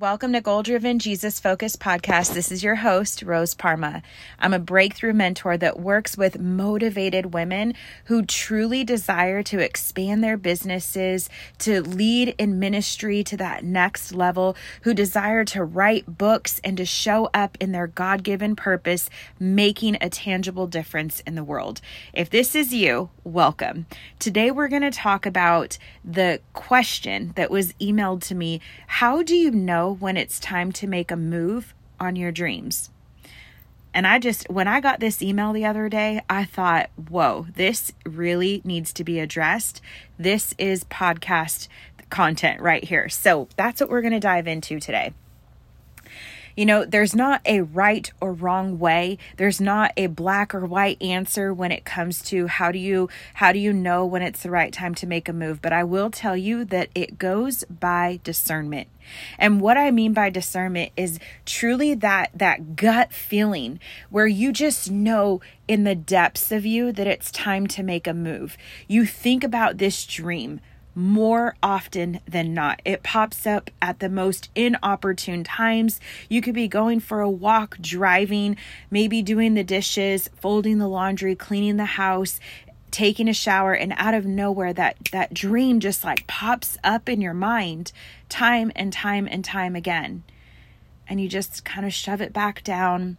Welcome to Goal Driven Jesus Focused Podcast. This is your host, Rose Parma. I'm a breakthrough mentor that works with motivated women who truly desire to expand their businesses, to lead in ministry to that next level, who desire to write books and to show up in their God given purpose, making a tangible difference in the world. If this is you, welcome. Today we're going to talk about the question that was emailed to me How do you know? When it's time to make a move on your dreams. And I just, when I got this email the other day, I thought, whoa, this really needs to be addressed. This is podcast content right here. So that's what we're going to dive into today. You know, there's not a right or wrong way. There's not a black or white answer when it comes to how do you how do you know when it's the right time to make a move, but I will tell you that it goes by discernment. And what I mean by discernment is truly that that gut feeling where you just know in the depths of you that it's time to make a move. You think about this dream more often than not. It pops up at the most inopportune times. You could be going for a walk, driving, maybe doing the dishes, folding the laundry, cleaning the house, taking a shower and out of nowhere that that dream just like pops up in your mind time and time and time again. And you just kind of shove it back down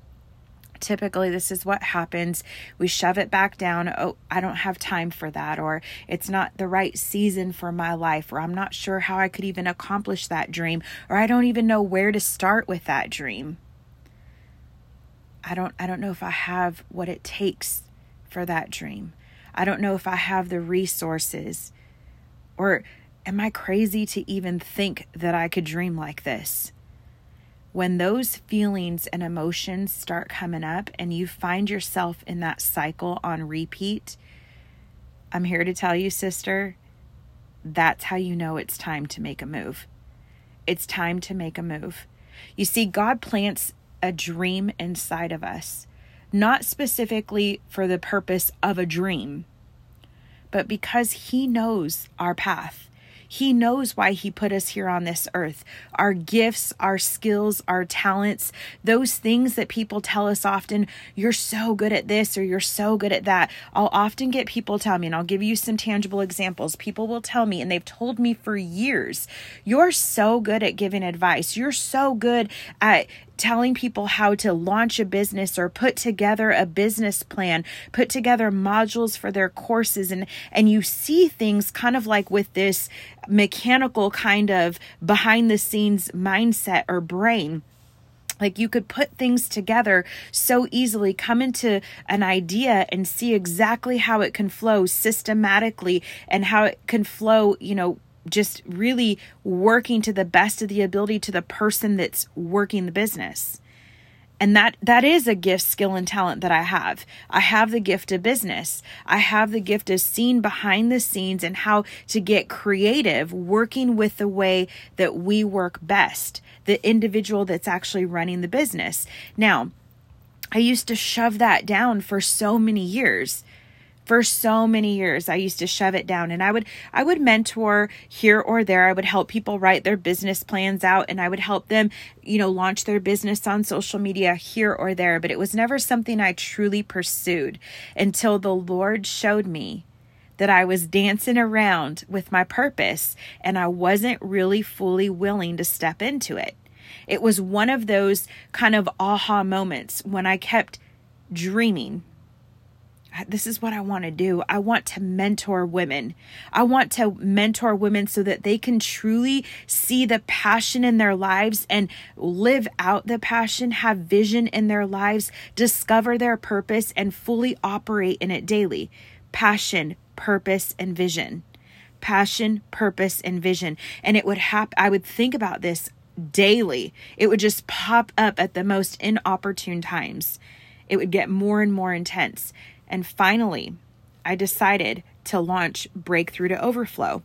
typically this is what happens. We shove it back down. Oh, I don't have time for that, or it's not the right season for my life, or I'm not sure how I could even accomplish that dream, or I don't even know where to start with that dream. I don't I don't know if I have what it takes for that dream. I don't know if I have the resources. Or am I crazy to even think that I could dream like this? When those feelings and emotions start coming up and you find yourself in that cycle on repeat, I'm here to tell you, sister, that's how you know it's time to make a move. It's time to make a move. You see, God plants a dream inside of us, not specifically for the purpose of a dream, but because He knows our path. He knows why He put us here on this earth. Our gifts, our skills, our talents, those things that people tell us often, you're so good at this or you're so good at that. I'll often get people tell me, and I'll give you some tangible examples. People will tell me, and they've told me for years, you're so good at giving advice. You're so good at telling people how to launch a business or put together a business plan, put together modules for their courses and and you see things kind of like with this mechanical kind of behind the scenes mindset or brain. Like you could put things together so easily, come into an idea and see exactly how it can flow systematically and how it can flow, you know, just really working to the best of the ability to the person that's working the business. And that that is a gift skill and talent that i have. I have the gift of business. I have the gift of seeing behind the scenes and how to get creative working with the way that we work best the individual that's actually running the business. Now i used to shove that down for so many years for so many years i used to shove it down. And i would i would mentor here or there. I would help people write their business plans out and i would help them you know launch their business on social media here or there. But it was never something i truly pursued until the lord showed me that I was dancing around with my purpose and I wasn't really fully willing to step into it. It was one of those kind of aha moments when I kept dreaming this is what I want to do. I want to mentor women. I want to mentor women so that they can truly see the passion in their lives and live out the passion, have vision in their lives, discover their purpose, and fully operate in it daily. Passion, purpose, and vision. Passion, purpose, and vision. And it would happen, I would think about this daily. It would just pop up at the most inopportune times. It would get more and more intense. And finally, I decided to launch Breakthrough to Overflow.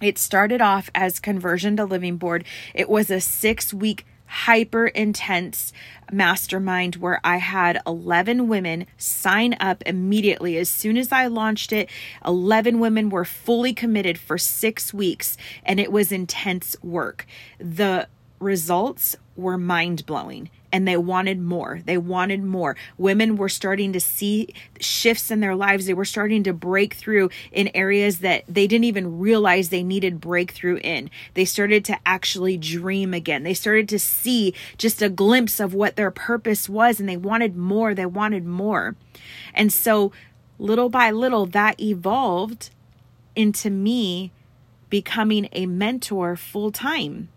It started off as Conversion to Living Board. It was a six week hyper intense mastermind where I had 11 women sign up immediately. As soon as I launched it, 11 women were fully committed for six weeks, and it was intense work. The results were mind blowing and they wanted more. They wanted more. Women were starting to see shifts in their lives. They were starting to break through in areas that they didn't even realize they needed breakthrough in. They started to actually dream again. They started to see just a glimpse of what their purpose was and they wanted more. They wanted more. And so, little by little, that evolved into me becoming a mentor full time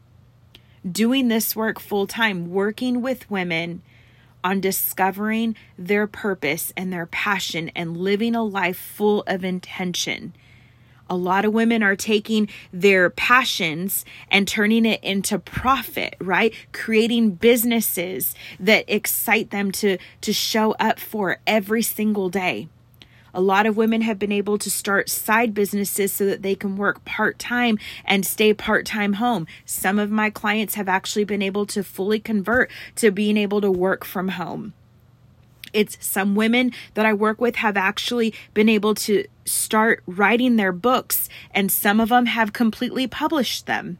doing this work full time, working with women on discovering their purpose and their passion and living a life full of intention. A lot of women are taking their passions and turning it into profit, right? Creating businesses that excite them to, to show up for every single day. A lot of women have been able to start side businesses so that they can work part time and stay part time home. Some of my clients have actually been able to fully convert to being able to work from home. It's some women that I work with have actually been able to start writing their books, and some of them have completely published them.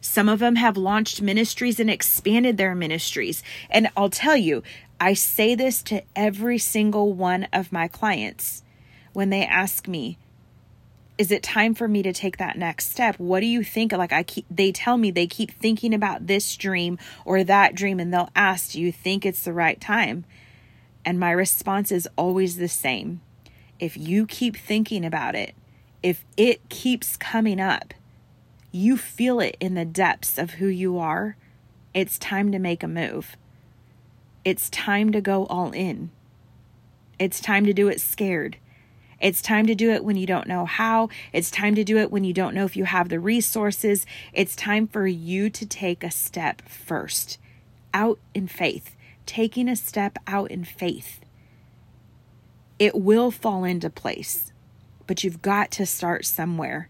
Some of them have launched ministries and expanded their ministries. And I'll tell you, I say this to every single one of my clients when they ask me, is it time for me to take that next step? What do you think? Like I keep they tell me they keep thinking about this dream or that dream and they'll ask, "Do you think it's the right time?" And my response is always the same. If you keep thinking about it, if it keeps coming up, you feel it in the depths of who you are, it's time to make a move. It's time to go all in. It's time to do it scared. It's time to do it when you don't know how. It's time to do it when you don't know if you have the resources. It's time for you to take a step first out in faith, taking a step out in faith. It will fall into place, but you've got to start somewhere.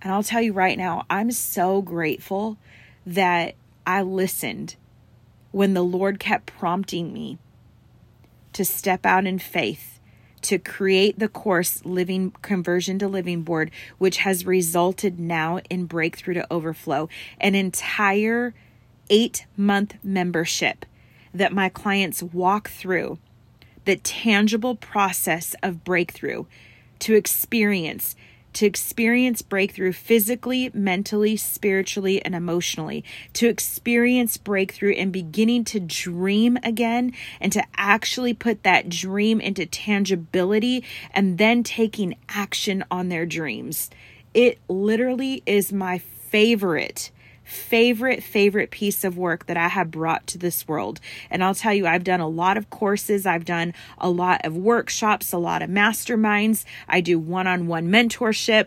And I'll tell you right now, I'm so grateful that I listened when the Lord kept prompting me to step out in faith to create the course Living Conversion to Living Board, which has resulted now in Breakthrough to Overflow, an entire eight month membership that my clients walk through the tangible process of breakthrough to experience to experience breakthrough physically, mentally, spiritually, and emotionally, to experience breakthrough and beginning to dream again and to actually put that dream into tangibility and then taking action on their dreams. It literally is my favorite favorite, favorite piece of work that I have brought to this world. And I'll tell you, I've done a lot of courses, I've done a lot of workshops, a lot of masterminds, I do one on one mentorship.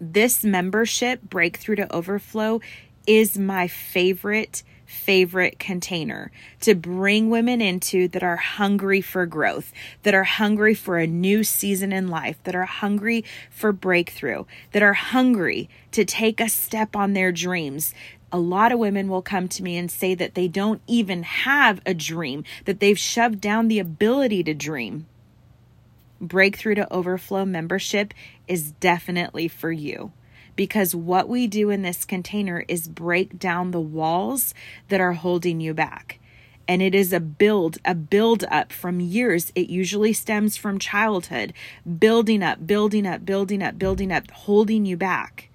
This membership, Breakthrough to Overflow, is my favorite favorite container to bring women into that are hungry for growth, that are hungry for a new season in life, that are hungry for breakthrough, that are hungry to take a step on their dreams. A lot of women will come to me and say that they don't even have a dream, that they've shoved down the ability to dream. Breakthrough to Overflow membership is definitely for you because what we do in this container is break down the walls that are holding you back. And it is a build, a build up from years. It usually stems from childhood, building up, building up, building up, building up, holding you back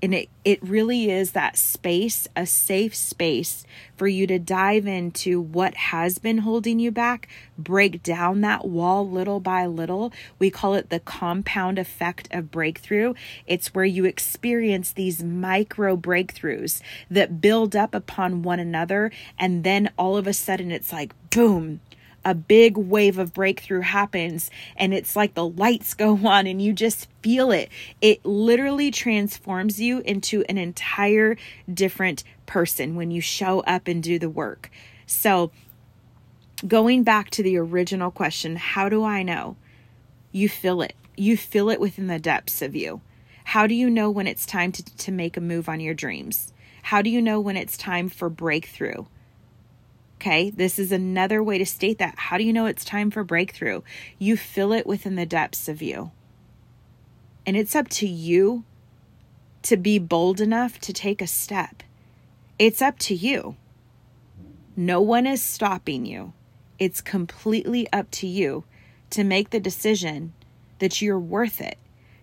and it, it really is that space, a safe space for you to dive into what has been holding you back, break down that wall little by little. We call it the compound effect of breakthrough. It's where you experience these micro breakthroughs that build up upon one another. And then all of a sudden it's like, boom, a big wave of breakthrough happens and it's like the lights go on and you just feel it. It literally transforms you into an entire different person when you show up and do the work. So, going back to the original question, how do I know? You feel it. You feel it within the depths of you. How do you know when it's time to, to make a move on your dreams? How do you know when it's time for breakthrough? Okay, this is another way to state that. How do you know it's time for breakthrough? You feel it within the depths of you. And it's up to you to be bold enough to take a step. It's up to you. No one is stopping you. It's completely up to you to make the decision that you're worth it,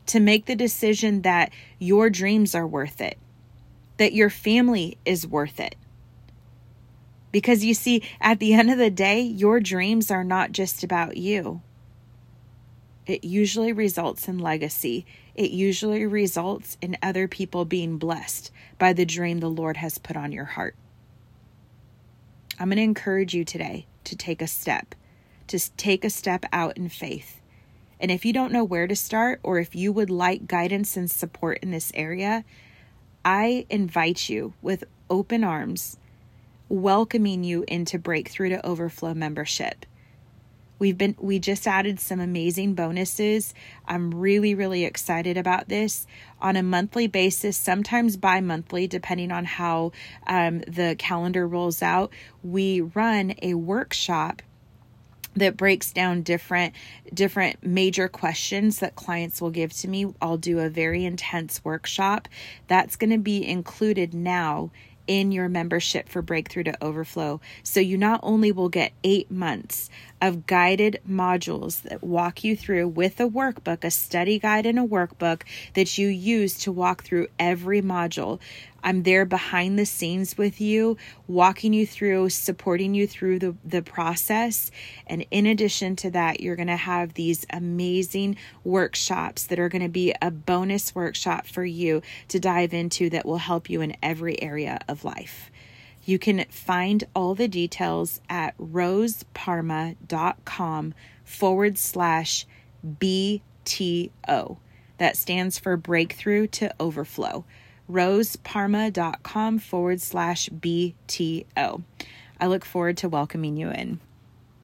to make the decision that your dreams are worth it, that your family is worth it. Because you see, at the end of the day, your dreams are not just about you. It usually results in legacy. It usually results in other people being blessed by the dream the Lord has put on your heart. I'm going to encourage you today to take a step, to take a step out in faith. And if you don't know where to start, or if you would like guidance and support in this area, I invite you with open arms, welcoming you into Breakthrough to Overflow membership. We've been we just added some amazing bonuses. I'm really really excited about this on a monthly basis, sometimes bi-monthly depending on how um, the calendar rolls out. We run a workshop that breaks down different different major questions that clients will give to me. I'll do a very intense workshop that's going to be included now in your membership for Breakthrough to Overflow. So you not only will get eight months of guided modules that walk you through with a workbook, a study guide, and a workbook that you use to walk through every module. I'm there behind the scenes with you, walking you through, supporting you through the, the process. And in addition to that, you're going to have these amazing workshops that are going to be a bonus workshop for you to dive into that will help you in every area of life. You can find all the details at roseparma.com forward slash BTO. That stands for Breakthrough to Overflow roseparma.com forward slash BTO. I look forward to welcoming you in.